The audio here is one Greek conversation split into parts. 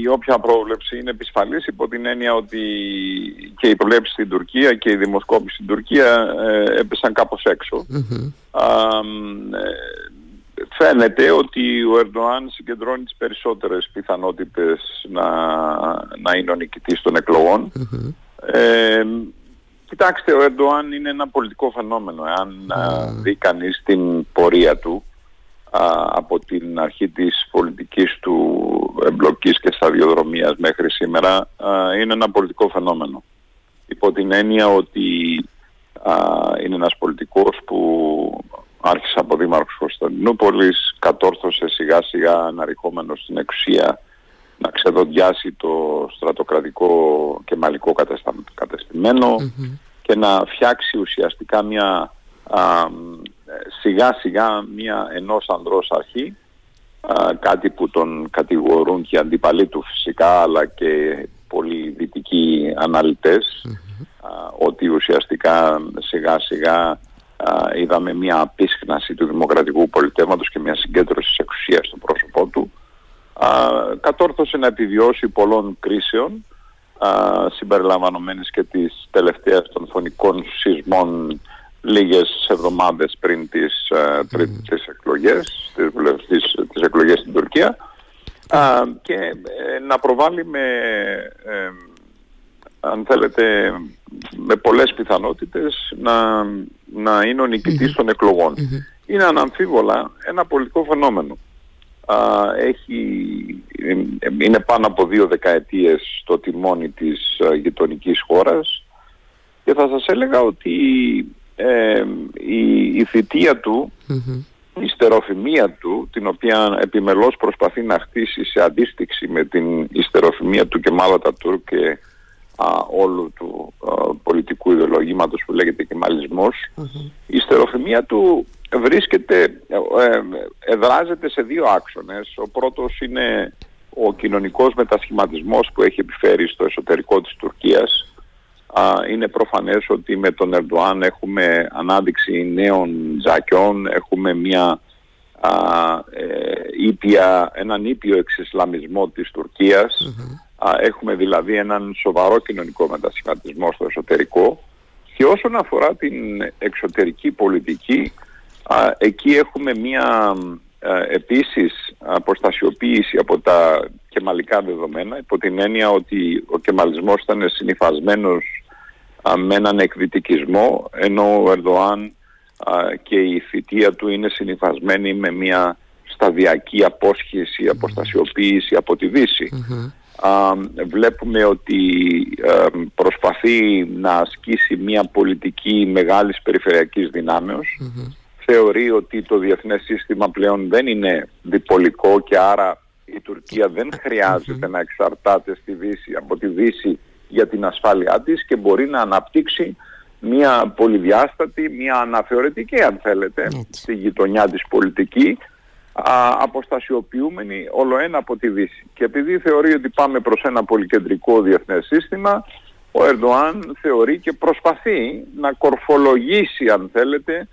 η όποια πρόβλεψη είναι επισφαλής υπό την έννοια ότι και η προβλέψη στην Τουρκία και η δημοσκόπηση στην Τουρκία ε, έπεσαν κάπως έξω. φαίνεται ότι ο Ερντοάν συγκεντρώνει τις περισσότερες πιθανότητες να, να είναι ο νικητής των εκλογων Κοιτάξτε, ο Ερντοάν είναι ένα πολιτικό φαινόμενο. Αν δει κανείς την πορεία του από την αρχή της πολιτικής του εμπλοκής και σταδιοδρομίας μέχρι σήμερα είναι ένα πολιτικό φαινόμενο. Υπό την έννοια ότι είναι ένας πολιτικός που άρχισε από δήμαρχος Κωνσταντινούπολης, κατόρθωσε σιγά σιγά αναρριχόμενο στην εξουσία να ξεδοντιάσει το στρατοκρατικό και μαλλικό κατεστημένο και να φτιάξει ουσιαστικά μια σιγά σιγά μια ενός ανδρός αρχή κάτι που τον κατηγορούν και οι αντιπαλοί του φυσικά αλλά και πολλοί δυτικοί ότι ουσιαστικά σιγά σιγά είδαμε μια απίσχναση του δημοκρατικού πολιτεύματος και μια συγκέντρωση της εξουσίας στο πρόσωπό του κατόρθωσε να επιβιώσει πολλών κρίσεων συμπεριλαμβανομένης και της τελευταίας των φωνικών σεισμών λίγες εβδομάδες πριν τις, mm. εκλογές, τις, τις, εκλογές στην Τουρκία. Και ε, να προβάλλει με, ε, αν θέλετε, με πολλές πιθανότητες να, να είναι ο νικητης των εκλογων Είναι αναμφίβολα ένα πολιτικό φαινόμενο. Έχει, είναι πάνω από δύο δεκαετίες στο τιμόνι της γειτονικής χώρας. Και θα σας έλεγα ότι ε, η, η θητεία του, η στεροφημία του, την οποία επιμελώς προσπαθεί να χτίσει σε αντίστοιξη με την ιστεροφημία του και μάλλον τα και όλου του πολιτικού ιδεολογήματος που λέγεται κεμαλισμός, η στεροφημία του βρίσκεται, ε, ε, εδράζεται σε δύο άξονες. Ο πρώτος είναι ο κοινωνικός μετασχηματισμός που έχει επιφέρει στο εσωτερικό της Τουρκίας. Είναι προφανές ότι με τον Ερντοάν έχουμε ανάδειξη νέων ζακιών, έχουμε μια α, ε, ήπια, έναν ήπιο εξισλαμισμό της τουρκιας έχουμε δηλαδή έναν σοβαρό κοινωνικό μετασχηματισμό στο εσωτερικό. Και όσον αφορά την εξωτερική πολιτική εκεί έχουμε μία επίσης αποστασιοποίηση από τα κεμαλικά δεδομένα υπό την έννοια ότι ο κεμαλισμός ήταν συνειφασμένος με έναν εκδυτικισμό ενώ ο Ερδοάν και η θητεία του είναι συνειφασμένη με μια σταδιακή απόσχεση, αποστασιοποίηση από τη Δύση. βλέπουμε ότι προσπαθεί να ασκήσει μια πολιτική μεγάλης περιφερειακής θεωρεί ότι το διεθνές σύστημα πλέον δεν είναι διπολικό και άρα η Τουρκία δεν χρειάζεται να εξαρτάται στη Δύση, από τη Δύση για την ασφάλειά της και μπορεί να αναπτύξει μια πολυδιάστατη, μια αναθεωρητική αν θέλετε στη γειτονιά της πολιτική α, αποστασιοποιούμενη όλο ένα από τη Δύση. Και επειδή θεωρεί ότι πάμε προς ένα πολυκεντρικό διεθνές σύστημα, ο Ερντοάν θεωρεί και προσπαθεί να κορφολογήσει αν θέλετε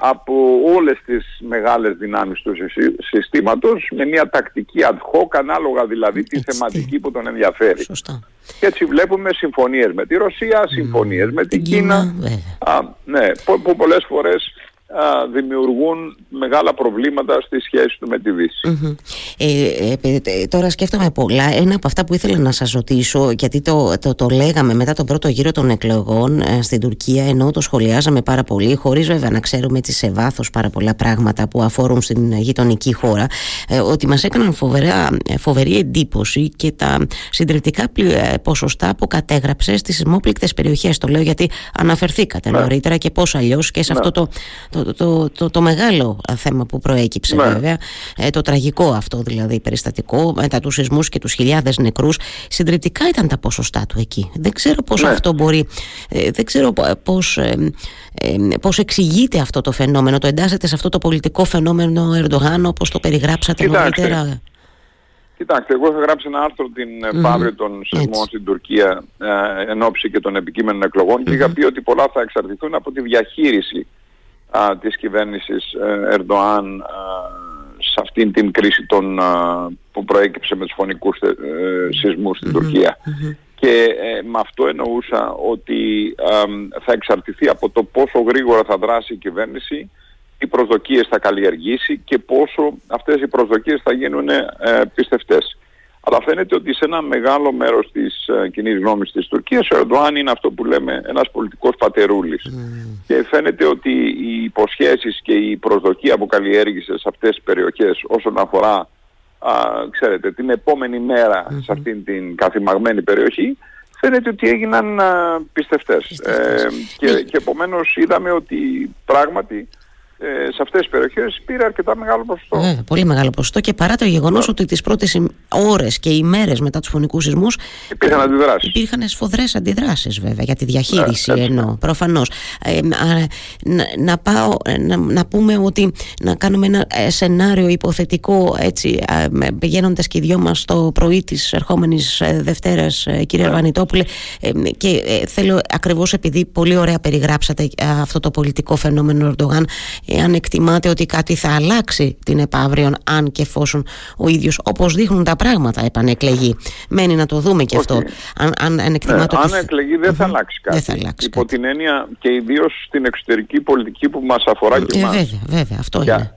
από όλες τις μεγάλες δυνάμεις του συστήματος με μια τακτική ad hoc ανάλογα δηλαδή τη θεματική που τον ενδιαφέρει. Σωστά. Και έτσι βλέπουμε συμφωνίες με τη Ρωσία, συμφωνίες με την, Κίνα, α, ναι, που πολλές φορές δημιουργούν μεγάλα προβλήματα στη σχέση του με τη Δύση. Ε, ε, τώρα σκέφτομαι πολλά. Ένα από αυτά που ήθελα να σας ρωτήσω, γιατί το, το, το λέγαμε μετά τον πρώτο γύρο των εκλογών ε, στην Τουρκία, ενώ το σχολιάζαμε πάρα πολύ, χωρίς βέβαια να ξέρουμε έτσι σε βάθος πάρα πολλά πράγματα που αφορούν στην γειτονική χώρα, ε, ότι μας έκαναν φοβερά, φοβερή εντύπωση και τα συντριπτικά ποσοστά που κατέγραψε στις σεισμόπληκτες περιοχές. Το λέω γιατί αναφερθήκατε ναι. νωρίτερα και πώς αλλιώς και σε ναι. αυτό το, το, το, το, μεγάλο θέμα που προέκυψε ναι. βέβαια, ε, το τραγικό αυτό δηλαδή περιστατικό, μετά τους σεισμούς και τους χιλιάδες νεκρούς. Συντριπτικά ήταν τα ποσοστά του εκεί. Δεν ξέρω πώς ναι. αυτό μπορεί, ε, δεν ξέρω πώς ε, πώς εξηγείται αυτό το φαινόμενο, το εντάσσεται σε αυτό το πολιτικό φαινόμενο Ερντογάν όπως το περιγράψατε νωρίτερα; Κοιτάξτε, εγώ είχα γράψει ένα άρθρο την mm των σεισμών στην Τουρκία ε, εν ώψη και των επικείμενων εκλογών και είχα πει ότι πολλά θα εξαρτηθούν από τη διαχείριση α, της κυβέρνησης ε, Ερντοάν σε αυτήν την κρίση των, που προέκυψε με τους φωνικούς ε, σεισμούς στην τουρκια Και με αυτό εννοούσα ότι θα εξαρτηθεί από το πόσο γρήγορα θα δράσει η κυβέρνηση, τι προσδοκίες θα καλλιεργήσει και πόσο αυτές οι προσδοκίες θα γίνουν ε, πιστευτές. Αλλά φαίνεται ότι σε ένα μεγάλο μέρος της uh, κοινή γνώμης της Τουρκίας ο Ερντοάν είναι αυτό που λέμε ένας πολιτικός πατερούλης. Mm. Και φαίνεται ότι οι υποσχέσεις και η προσδοκία που καλλιέργησε σε αυτές τις περιοχές όσον αφορά α, ξέρετε, την επόμενη μέρα mm-hmm. σε αυτήν την καθημαγμένη περιοχή φαίνεται ότι έγιναν α, πιστευτές. Ε, και, ναι. και επομένως είδαμε ότι πράγματι ε, σε αυτές τις περιοχές πήρε αρκετά μεγάλο ποσοστό. Ε, πολύ μεγάλο ποσοστό και παρά το γεγονός ότι τις πρώτες ώρες και ημέρες μετά τους φωνικούς σεισμούς υπήρχαν αντιδράσεις. Υπήρχαν σφοδρές αντιδράσεις βέβαια για τη διαχείριση ναι, ενώ προφανώς. Ε, να, να, πάω, να, να πούμε ότι να κάνουμε ένα ε, σενάριο υποθετικό έτσι πηγαίνοντας και οι δυο μας το πρωί της ερχόμενης ε, Δευτέρας κύριε ναι. Αρβανιτόπουλε και θέλω ακριβώς επειδή πολύ ωραία περιγράψατε αυτό το πολιτικό φαινόμενο Ερντογάν εάν εκτιμάτε ότι κάτι θα αλλάξει την επαύριον αν και εφόσον ο ίδιος όπως δείχνουν τα πράγματα επανεκλεγεί. Μένει να το δούμε και αυτό. Αν, αν, αν εκτιμάτε ναι, ότι... Αν εκλεγεί δεν θα αλλάξει κάτι. Δεν θα αλλάξει Υπό την έννοια και ιδίως στην εξωτερική πολιτική που μας αφορά και, ε, εμάς. Βέβαια, βέβαια, αυτό είναι.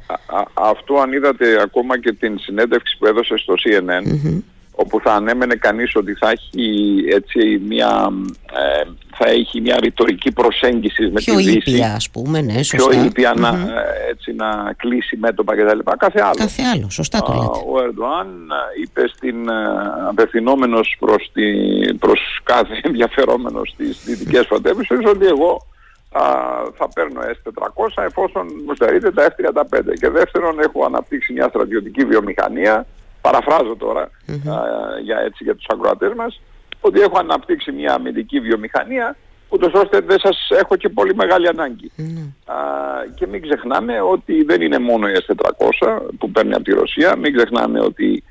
αυτό αν είδατε ακόμα και την συνέντευξη που έδωσε στο CNN όπου θα ανέμενε κανείς ότι θα έχει έτσι μια, ε, θα έχει μια ρητορική προσέγγιση με πιο τη Δύση. Πιο ήπια ας πούμε, ναι, σωστά. Πιο ήπια να, ε, έτσι, να κλείσει μέτωπα κτλ. Κάθε άλλο. Κάθε άλλο, σωστά το λέτε. Ο Ερντοάν ε, είπε στην, απευθυνόμενος προς, τη, προς κάθε ενδιαφερόμενος στις δυτικές πρωτεύουσες ότι εγώ α, θα παίρνω S400 εφόσον μου στερείτε τα F35. Και δεύτερον έχω αναπτύξει μια στρατιωτική βιομηχανία παραφράζω για, έτσι, για τους ακροατές μας, ότι έχω αναπτύξει μια αμυντική βιομηχανία, ούτως ώστε δεν σας έχω και πολύ μεγάλη και μην ξεχνάμε ότι δεν είναι μόνο η S400 που παίρνει από τη Ρωσία, μην ξεχνάμε ότι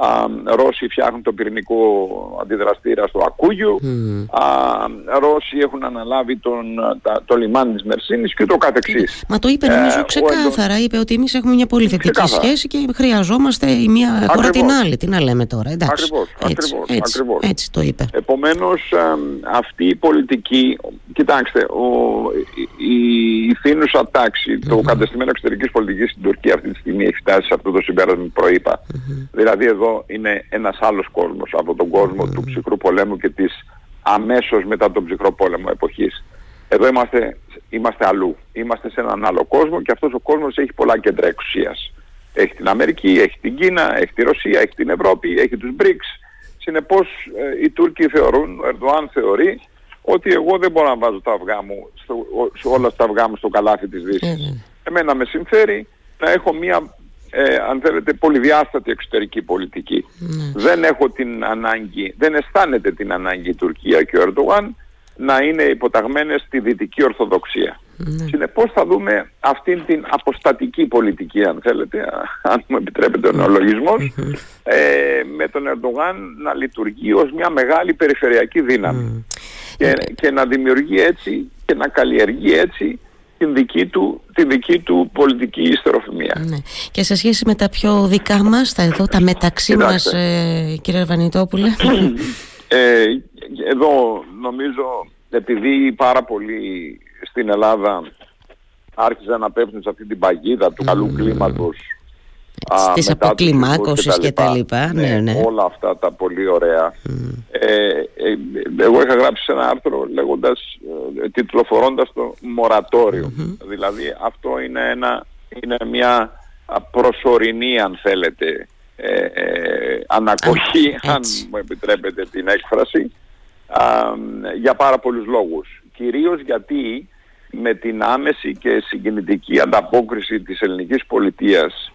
Α, Ρώσοι φτιάχνουν το πυρηνικό αντιδραστήρα στο Ακούγιο. Mm. Α, Ρώσοι έχουν αναλάβει τον, το λιμάνι της Μερσίνης και το κατεξής. Μα το είπε νομίζω ε, ξεκάθαρα. Είπε ότι εμείς έχουμε μια πολύ θετική σχέση και χρειαζόμαστε η μία χώρα την άλλη. Τι να λέμε τώρα. Εντάξει. Ακριβώς, έτσι, ακριβώς, έτσι, ακριβώς. έτσι το είπε. Επομένως αυτή η πολιτική, κοιτάξτε, ο, η, η θύνουσα τάξη, mm-hmm. το κατεστημένο εξωτερικής πολιτικής στην Τουρκία αυτή τη στιγμή έχει φτάσει σε αυτό το συμπέρασμα που προείπα. Mm-hmm. Δηλαδή εδώ είναι ένας άλλος κόσμος από τον κόσμο του ψυχρού πολέμου και της αμέσως μετά τον ψυχρό πόλεμο εποχής. Εδώ είμαστε, είμαστε αλλού. Είμαστε σε έναν άλλο κόσμο και αυτός ο κόσμος έχει πολλά κέντρα εξουσίας. Έχει την Αμερική, έχει την Κίνα, έχει τη Ρωσία, έχει την Ευρώπη, έχει τους BRICS. Συνεπώς ε, οι Τούρκοι θεωρούν, ο Ερντοάν θεωρεί ότι εγώ δεν μπορώ να βάζω τα αυγά μου, στο, όλα τα αυγά μου στο καλάθι της Δύσης. Εμένα με συμφέρει να έχω μια ε, αν θέλετε, πολυδιάστατη εξωτερική πολιτική. Ναι. Δεν έχω την ανάγκη, δεν αισθάνεται την ανάγκη η Τουρκία και ο Ερντογάν να είναι υποταγμένες στη δυτική ορθοδοξία. Ναι. Συνεπώς θα δούμε αυτήν την αποστατική πολιτική, αν θέλετε, αν μου επιτρέπετε ο νεολογισμός, ε, με τον Ερντογάν να λειτουργεί ως μια μεγάλη περιφερειακή δύναμη. Και, και να δημιουργεί έτσι και να καλλιεργεί έτσι την δική του, τη δική του πολιτική ιστεροφημία. Ναι. Και σε σχέση με τα πιο δικά μας, τα εδώ, τα μεταξύ μας, ε, κύριε Βανιτόπουλε. Ε, εδώ νομίζω, επειδή πάρα πολλοί στην Ελλάδα άρχισαν να πέφτουν σε αυτή την παγίδα του καλού κλίματος στις αποκλιμάκωσης και τα λοιπά. Ναι, ναι, ναι. Όλα αυτά τα πολύ ωραία. Ε, ε, εγώ είχα γράψει ένα άρθρο λέγοντας, ε, τιτλοφορώντας το μορατοριο Δηλαδή αυτό είναι, ένα, είναι μια προσωρινή αν θέλετε ε, ε ανακοχή, αν μου επιτρέπετε την έκφραση, για πάρα πολλούς λόγους. Κυρίως γιατί με την άμεση και συγκινητική ανταπόκριση της ελληνικής πολιτείας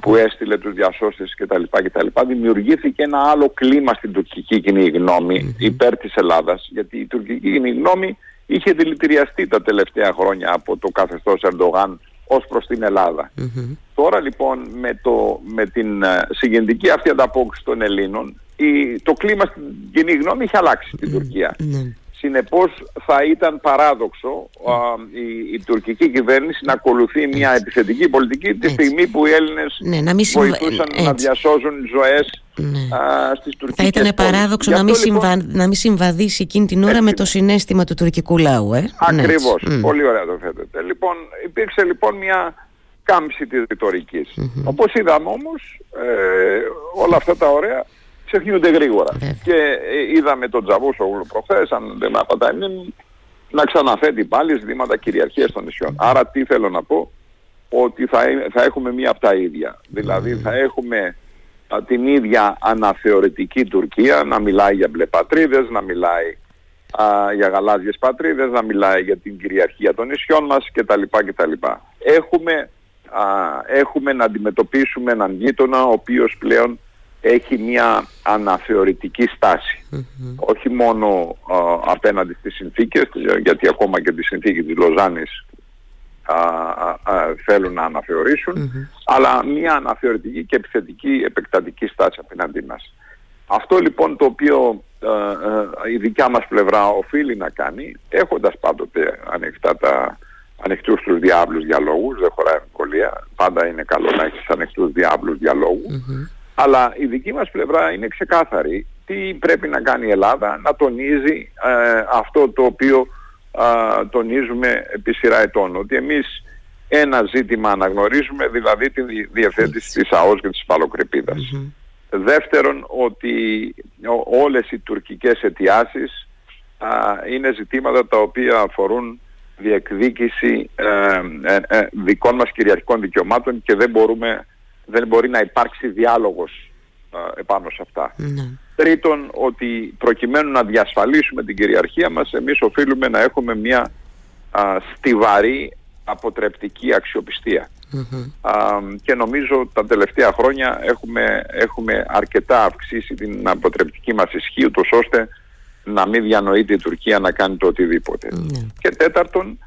που έστειλε τους διασώστες κτλ. κτλ. Δημιουργήθηκε ένα άλλο κλίμα στην τουρκική κοινή γνώμη υπέρ της Ελλάδας γιατί η τουρκική κοινή γνώμη είχε δηλητηριαστεί τα τελευταία χρόνια από το καθεστώς Ερντογάν ως προς την ελλαδα Τώρα λοιπόν με, το, με την uh, συγκεντρική αυτή ανταπόκριση των Ελλήνων η, το κλίμα στην κοινή γνώμη είχε αλλάξει στην Τουρκία. Συνεπώς θα ήταν παράδοξο η, η τουρκική κυβέρνηση να ακολουθεί μια επιθετική πολιτική τη στιγμή που οι Έλληνες ναι, να μην βοηθούσαν να διασώζουν ζωές ναι. α, στις τουρκικές Θα ήταν παράδοξο να μην, λοιπόν... να μην συμβαδίσει εκείνη την ώρα με το συνέστημα του τουρκικού λαού. Ε; Ακριβώς. Ναι, Πολύ ωραία το θέτετε. Λοιπόν, υπήρξε λοιπόν μια κάμψη της ρητορικής. Mm-hmm. Όπως είδαμε όμως, ε, όλα αυτά τα ωραία ξεχνιούνται γρήγορα. Και ε, είδαμε τον Τζαβούσογλου προχθές, αν δεν με απαντάει να ξαναθέτει πάλι ζητήματα κυριαρχίας των νησιών. Άρα τι θέλω να πω, ότι θα, θα έχουμε μία από τα ίδια. Δηλαδή θα έχουμε α, την ίδια αναθεωρητική Τουρκία να μιλάει για μπλε πατρίδες, να μιλάει α, για γαλάζιες πατρίδες, να μιλάει για την κυριαρχία των νησιών μας κτλ. κτλ. Έχουμε, α, έχουμε να αντιμετωπίσουμε έναν γείτονα ο οποίος πλέον έχει μια αναθεωρητική Όχι μόνο απέναντι στις συνθήκες, γιατί ακόμα και τη συνθήκη της Λοζάνης θέλουν να αναθεωρησουν αλλά μια αναθεωρητική και επιθετική επεκτατική στάση απέναντί μας. Αυτό λοιπόν το οποίο η δικιά μας πλευρά οφείλει να κάνει, έχοντας πάντοτε ανοιχτά τα, ανοιχτούς τους διάβλους διαλόγους, δεν χωράει ευκολία, πάντα είναι καλό να έχεις ανοιχτούς διάβλους αλλά η δική μας πλευρά είναι ξεκάθαρη. Τι πρέπει να κάνει η Ελλάδα, να τονίζει ε, αυτό το οποίο τονίζουμε επί σειρά ετών. Ότι εμείς ένα ζήτημα αναγνωρίζουμε, δηλαδή τη διευθέτηση της ΑΟΣ και της παλοκρηπιδας Δεύτερον, ότι όλες οι τουρκικές αιτιάσεις είναι ζητήματα τα οποία αφορούν διεκδίκηση ε, ε, δικών μας κυριαρχικών δικαιωμάτων και δεν μπορούμε δεν μπορεί να υπάρξει διάλογος επάνω σε αυτά. Ναι. Τρίτον, ότι προκειμένου να διασφαλίσουμε την κυριαρχία μας, εμείς οφείλουμε να έχουμε μια α, στιβαρή αποτρεπτική και νομίζω τα τελευταία χρόνια έχουμε, έχουμε αρκετά αυξήσει την αποτρεπτική μας ισχύ, ούτως ώστε να μην διανοείται η Τουρκία να κάνει το οτιδήποτε. Ναι. Και τέταρτον,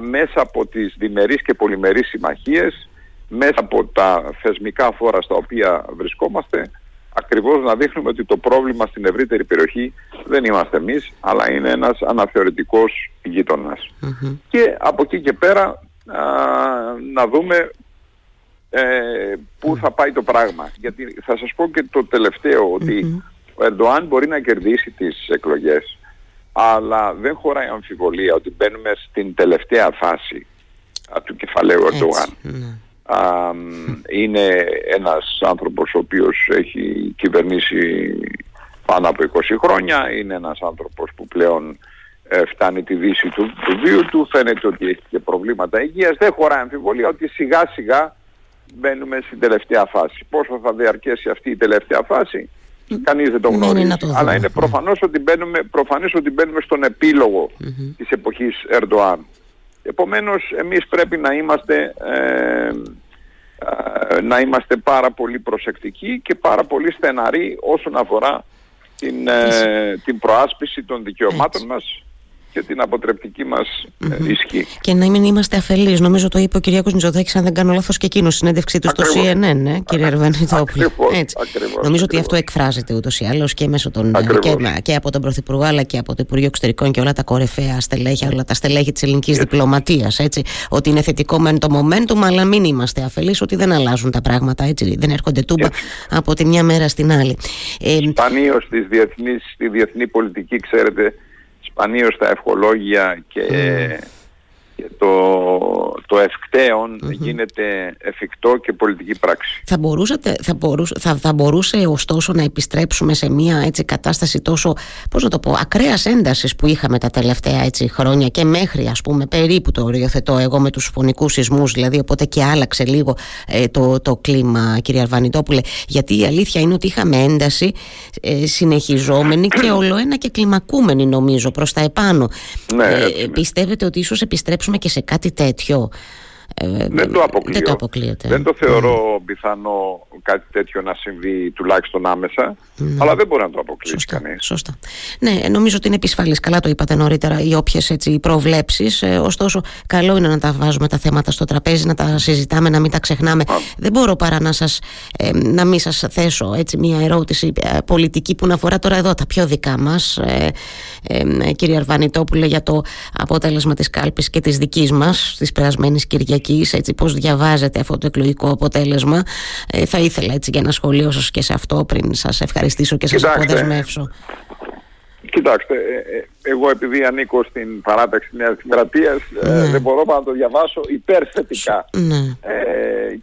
μέσα από τις διμερείς και πολυμερείς συμμαχίες μέσα από τα θεσμικά φόρα στα οποία βρισκόμαστε ακριβώς να δείχνουμε ότι το πρόβλημα στην ευρύτερη περιοχή δεν είμαστε εμείς αλλά είναι ένας αναθεωρητικός Και από εκεί και πέρα να δούμε ε, πού θα πάει το πράγμα. Γιατί θα σας πω και το τελευταίο ότι ο Ερντοάν μπορεί να κερδίσει τις εκλογές αλλά δεν χωράει αμφιβολία ότι μπαίνουμε στην τελευταία φάση του κεφαλαίου Ερντοάν. Ναι είναι ένας άνθρωπος ο οποίος έχει κυβερνήσει πάνω από 20 χρόνια, είναι ένας άνθρωπος που πλέον ε, φτάνει τη δύση του, του βίου του, φαίνεται ότι έχει και προβλήματα υγείας, δεν χωράει αμφιβολία ότι σιγά σιγά μπαίνουμε στην τελευταία φάση. Πόσο θα διαρκέσει αυτή η τελευταία φάση, κανείς δεν το γνωρίζει. Αλλά είναι προφανώς ότι μπαίνουμε, προφανώς ότι μπαίνουμε στον επίλογο mm-hmm. της εποχής Ερντοάν. Επομένως εμείς πρέπει να είμαστε, ε, ε, να είμαστε πάρα πολύ προσεκτικοί και πάρα πολύ στεναροί όσον αφορά την, ε, την προάσπιση των δικαιωμάτων μας και την αποτρεπτική μας mm-hmm. ισχύ. Και να μην είμαστε αφελείς. Νομίζω το είπε ο Κυριακό Μητσοτάκης, αν δεν κάνω λάθος, και εκείνος στην συνέντευξή του στο CNN, ναι, κύριε Αρβανιτόπουλο. Νομίζω ότι αυτό εκφράζεται ούτως ή άλλως και, μέσω των, και, και, από τον Πρωθυπουργό, αλλά και από το Υπουργείο Εξωτερικών και όλα τα κορυφαία στελέχη, όλα τα στελέχη της ελληνικής διπλωματίας. Ότι είναι θετικό μεν το momentum, αλλά μην είμαστε αφελείς ότι δεν αλλάζουν τα πράγματα. Έτσι, δεν έρχονται τούμπα από τη μια μέρα στην άλλη. Ε, Σπανίως στη διεθνή πολιτική, ξέρετε, σπανίως τα ευχολόγια και, και το, το ευκταιον γίνεται εφικτό και πολιτική πράξη. Θα, μπορούσατε, θα, μπορούσε, θα, θα μπορούσε ωστόσο να επιστρέψουμε σε μια έτσι, κατάσταση τόσο, πώς να το πω, ακραίας έντασης που είχαμε τα τελευταία έτσι, χρόνια και μέχρι ας πούμε περίπου το οριοθετώ εγώ με τους φωνικούς σεισμούς δηλαδή οπότε και άλλαξε λίγο ε, το, το κλίμα κύριε Αρβανιτόπουλε γιατί η αλήθεια είναι ότι είχαμε ένταση ε, συνεχιζόμενη και ολοένα και κλιμακούμενη νομίζω προς τα επάνω. Ναι, ε, πιστεύετε ότι ίσως επιστρέψουμε και σε κάτι τέτοιο Ε, δεν το αποκλείω. Δεν το, αποκλείεται. δεν το θεωρώ mm. πιθανό κάτι τέτοιο να συμβεί τουλάχιστον άμεσα, ναι. αλλά δεν μπορεί να το αποκλείσει σωστά, κανείς. Σωστά. Ναι, νομίζω ότι είναι επισφαλής. Καλά το είπατε νωρίτερα οι όποιες προβλέψεις. Ε, ωστόσο, καλό είναι να τα βάζουμε τα θέματα στο τραπέζι, να τα συζητάμε, να μην τα ξεχνάμε. Δεν μπορώ παρά να, σας, ε, να μην σας θέσω έτσι, μια ερώτηση ε, πολιτική που να αφορά τώρα εδώ τα πιο δικά μας, ε, ε, κύριε Αρβανιτόπουλε, για το αποτέλεσμα της κάλπης και της δικής μας, της περασμένης Κυριακής, έτσι πώς διαβάζετε αυτό το εκλογικό αποτέλεσμα. Ε, θα ήθελα έτσι για να σχολείο σας και σε αυτό πριν σας ευχαριστήσω και σας αποδεσμεύσω. Κοιτάξτε, ε, ε, εγώ επειδή ανήκω στην παράταξη Νέας Δημοκρατίας ναι. δεν μπορώ να το διαβάσω υπερθετικά. Ναι.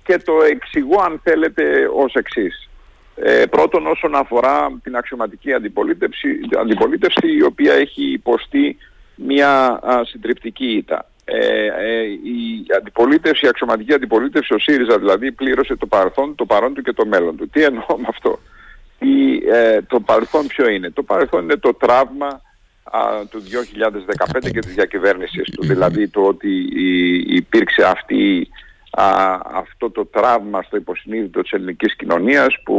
και το εξηγώ αν θέλετε ως εξής. Ε, πρώτον όσον αφορά την αξιωματική αντιπολίτευση, αντιπολίτευση η οποία έχει υποστεί μια συντριπτική ήττα. Ε, ε, η αντιπολίτευση, η αξιωματική αντιπολίτευση, ο ΣΥΡΙΖΑ δηλαδή πλήρωσε το παρελθόν, το παρόν του και το μέλλον του. Τι εννοώ με αυτό; Η, ε, το παρελθόν ποιο είναι; Το παρελθόν είναι το τραύμα του 2015 και της διακυβέρνησης του. Δηλαδή το ότι υπήρξε αυτή αυτό το τραύμα στο υποσυνείδητο της ελληνικής κοινωνίας που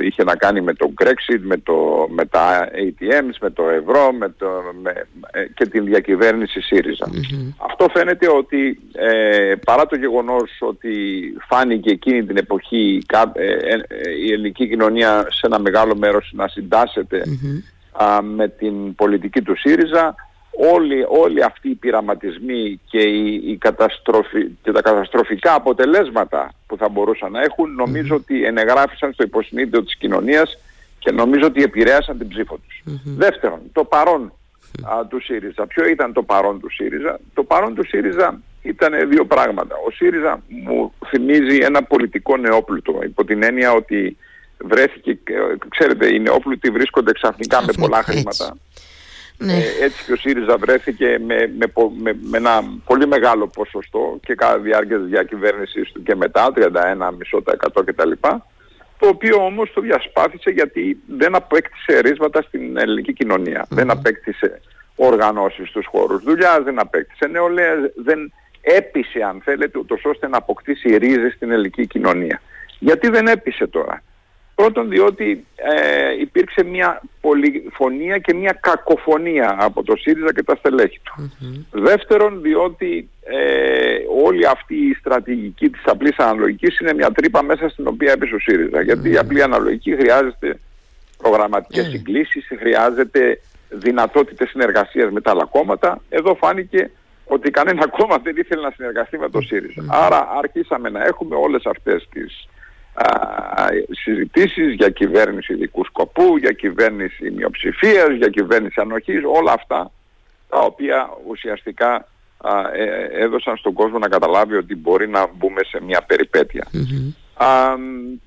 είχε να κάνει με το Brexit, με, το, με τα ATMs, με το ευρώ με το, με, ε, και την διακυβέρνηση ΣΥΡΙΖΑ. Αυτό φαίνεται ότι ε, παρά το γεγονός ότι φάνηκε εκείνη την εποχή ε, η ελληνική κοινωνία σε ένα μεγάλο μέρος να συντάσσεται με την πολιτική του ΣΥΡΙΖΑ όλοι, όλοι αυτοί οι πειραματισμοί και, η, καταστροφη, και τα καταστροφικά αποτελέσματα που θα μπορούσαν να έχουν νομίζω ότι ενεγράφησαν στο υποσυνείδητο της κοινωνίας και νομίζω ότι επηρέασαν την ψήφο τους. Δεύτερον, το παρόν του ΣΥΡΙΖΑ. Ποιο ήταν το παρόν του ΣΥΡΙΖΑ; Το παρόν του ΣΥΡΙΖΑ ήταν δύο πράγματα. Ο ΣΥΡΙΖΑ μου θυμίζει ένα πολιτικό νεόπλουτο υπό την έννοια ότι βρέθηκε, ξέρετε οι νεόπλουτοι βρίσκονται ξαφνικά με πολλά χρήματα. Ναι. Ε, έτσι και ο ΣΥΡΙΖΑ βρέθηκε με, με, με, με, ένα πολύ μεγάλο ποσοστό και κατά διάρκεια της διακυβέρνησης του και μετά, 31,5% κτλ. Το οποίο όμως το διασπάθησε γιατί δεν απέκτησε ρίσματα στην ελληνική Δεν απέκτησε οργανώσεις στους χώρους δουλειάς, δεν απέκτησε νεολαία, δεν έπεισε αν θέλετε ούτως ώστε να αποκτήσει ρίζες στην ελληνική κοινωνία. Γιατί δεν έπεισε τώρα. Πρώτον διότι ε, υπήρξε μια πολυφωνία και μια κακοφωνία από το ΣΥΡΙΖΑ και τα στελέχη του. Δεύτερον διότι ε, όλη αυτή η στρατηγική της απλής αναλογικής είναι μια τρύπα μέσα στην οποία έπεσε ο ΣΥΡΙΖΑ. Γιατί η απλή αναλογική χρειάζεται προγραμματικές mm. συγκλήσεις, χρειάζεται δυνατότητες συνεργασίας με τα άλλα κόμματα. Εδώ φάνηκε ότι κανένα κόμμα δεν ήθελε να συνεργαστεί με το ΣΥΡΙΖΑ. Άρα αρχίσαμε να έχουμε όλες αυτές τις συζητήσεις για κυβέρνηση ειδικού σκοπού, για κυβέρνηση μειοψηφίας, για κυβέρνηση ανοχής, όλα αυτά τα οποία ουσιαστικά ε, έδωσαν στον κόσμο να καταλάβει ότι μπορεί να μπούμε σε μια περιπετεια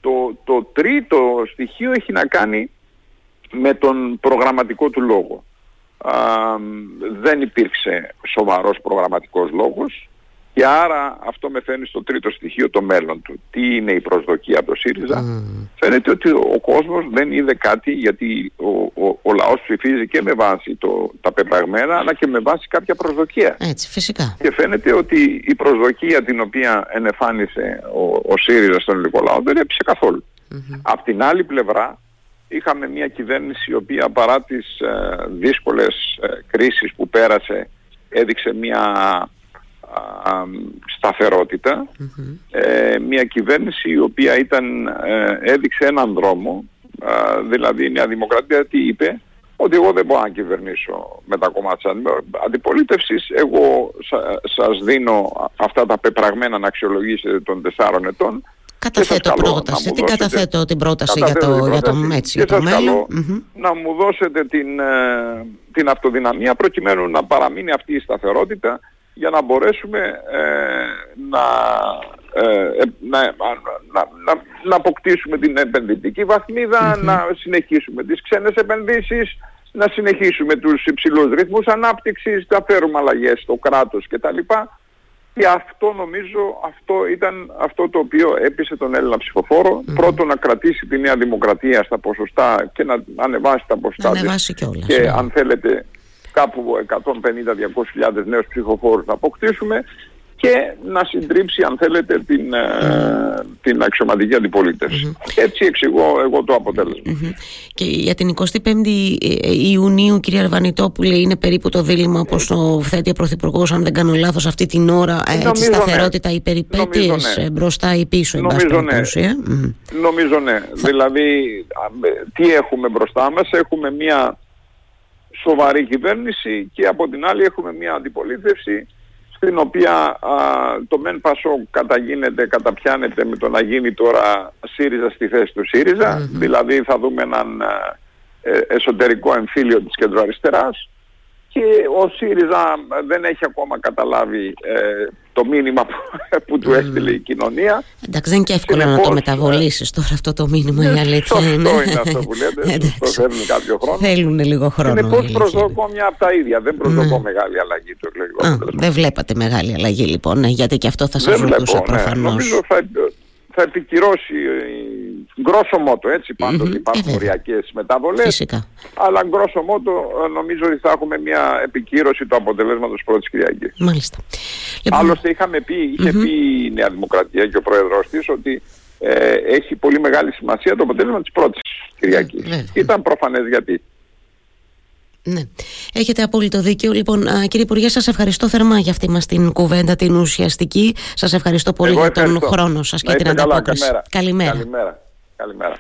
το, το τρίτο στοιχείο έχει να κάνει με τον προγραμματικό του λόγο. δεν υπήρξε σοβαρός προγραμματικός λόγος και άρα αυτό με φαίνει στο τρίτο στοιχείο το μέλλον του. Τι είναι η προσδοκία από το ΣΥΡΙΖΑ; Mm. Φαίνεται ότι ο κόσμος δεν είδε κάτι γιατί ο, ο, ο λαός ψηφίζει και με βάση το, τα πεπραγμένα αλλά και με βάση κάποια προσδοκία. Έτσι, φυσικά. Και φαίνεται ότι η προσδοκία την οποία ενεφάνισε ο, ο ΣΥΡΙΖΑ στον ελληνικό λαό δεν έπεισε καθόλου. Mm-hmm. Απ' την άλλη πλευρά είχαμε μια κυβέρνηση η οποία παρά τις ε, δύσκολες ε, κρίσεις που πέρασε έδειξε μια σταθεροτητα ε, μια κυβέρνηση η οποία ήταν, ε, έδειξε έναν δρόμο δηλαδή η Νέα Δημοκρατία τι είπε ότι εγώ δεν μπορώ να κυβερνήσω με τα κομμάτια της αντιπολίτευσης. Εγώ σα, σας δίνω αυτά τα πεπραγμένα να αξιολογήσετε των τεσσάρων ετών. Καταθέτω πρόταση. Την καταθέτω την πρόταση για το, για το, έτσι, για το μέλλον; να μου δώσετε την, ε, την αυτοδυναμία προκειμένου να παραμείνει αυτή η σταθερότητα για να μπορέσουμε ε, να, ε, ε να, να, να, να, αποκτήσουμε την επενδυτική να συνεχίσουμε τις ξένες επενδύσεις, να συνεχίσουμε τους υψηλούς ρυθμούς ανάπτυξης, να φέρουμε αλλαγές στο κράτος κτλ. Και αυτό νομίζω αυτό ήταν αυτό το οποίο έπεισε τον Έλληνα ψηφοφόρο. Πρώτον να κρατήσει τη Νέα Δημοκρατία στα ποσοστά και να ανεβάσει τα ποσοστά Και αν θέλετε κάπου 150-200 νέους ψηφοφόρους να αποκτήσουμε και να συντρίψει αν θέλετε την, ε, την αξιωματική Έτσι εξηγώ εγώ το αποτελεσμα Και για την 25η ε, Ιουνίου κυρία Αρβανιτόπουλη είναι περίπου το δίλημα όπως το θέτει ο Πρωθυπουργός αν δεν κάνω λάθος αυτή την ώρα ε, τη σταθερότητα ναι. οι περιπέτειες ναι. μπροστά ή πίσω Νομίζω ναι. Νομίζω ναι. Δηλαδή τι έχουμε μπροστά μας έχουμε μια σοβαρή κυβέρνηση και από την άλλη έχουμε μια αντιπολίτευση στην οποία το ΜΕΝ Πασό καταγίνεται, καταπιάνεται με το να γίνει τώρα ΣΥΡΙΖΑ στη θέση του ΣΥΡΙΖΑ. Δηλαδή θα δούμε έναν ε, εσωτερικό εμφύλιο της κεντροαριστεράς και ο ΣΥΡΙΖΑ δεν έχει ακόμα καταλάβει ε, το μήνυμα που, που του έστειλε η κοινωνία. Εντάξει, δεν είναι και εύκολο να το μεταβολήσεις τώρα αυτό το μήνυμα, η αλήθεια είναι. Αυτό είναι αυτό που λέτε. το θέλουν κάποιο χρόνο. Θέλουν λίγο χρόνο. Συνεπώς προσδοκώ μια από τα ίδια. Δεν προσδοκώ ναι. μεγάλη αλλαγή του εκλογικού Δεν βλέπατε μεγάλη αλλαγή λοιπόν, ναι, γιατί και αυτό θα σας ρωτούσα ναι. προφανώς. Νομίζω θα, θα επικυρώσει γκρόσο μότο έτσι πάντοτε mm-hmm. υπάρχουν οριακές μεταβολές Φυσικά. αλλά γκρόσο μότο ε, νομίζω ότι θα έχουμε μια επικύρωση του αποτελέσματος πρώτης Κυριακής Μάλιστα. Λοιπόν... Άλλωστε είχαμε πει, είχε πει η Νέα Δημοκρατία και ο Πρόεδρος της ότι ε, έχει πολύ μεγάλη σημασία το αποτέλεσμα της πρώτης Κυριακής. Ήταν προφανές γιατί. Ναι. Έχετε απόλυτο δίκιο. Λοιπόν, κύριε Υπουργέ, σας ευχαριστώ θερμά για αυτή μας την κουβέντα, την ουσιαστική. Σας ευχαριστώ πολύ για τον χρόνο σας και την ανταπόκριση. Καλημέρα. Καλημέρα. Καλημέρα.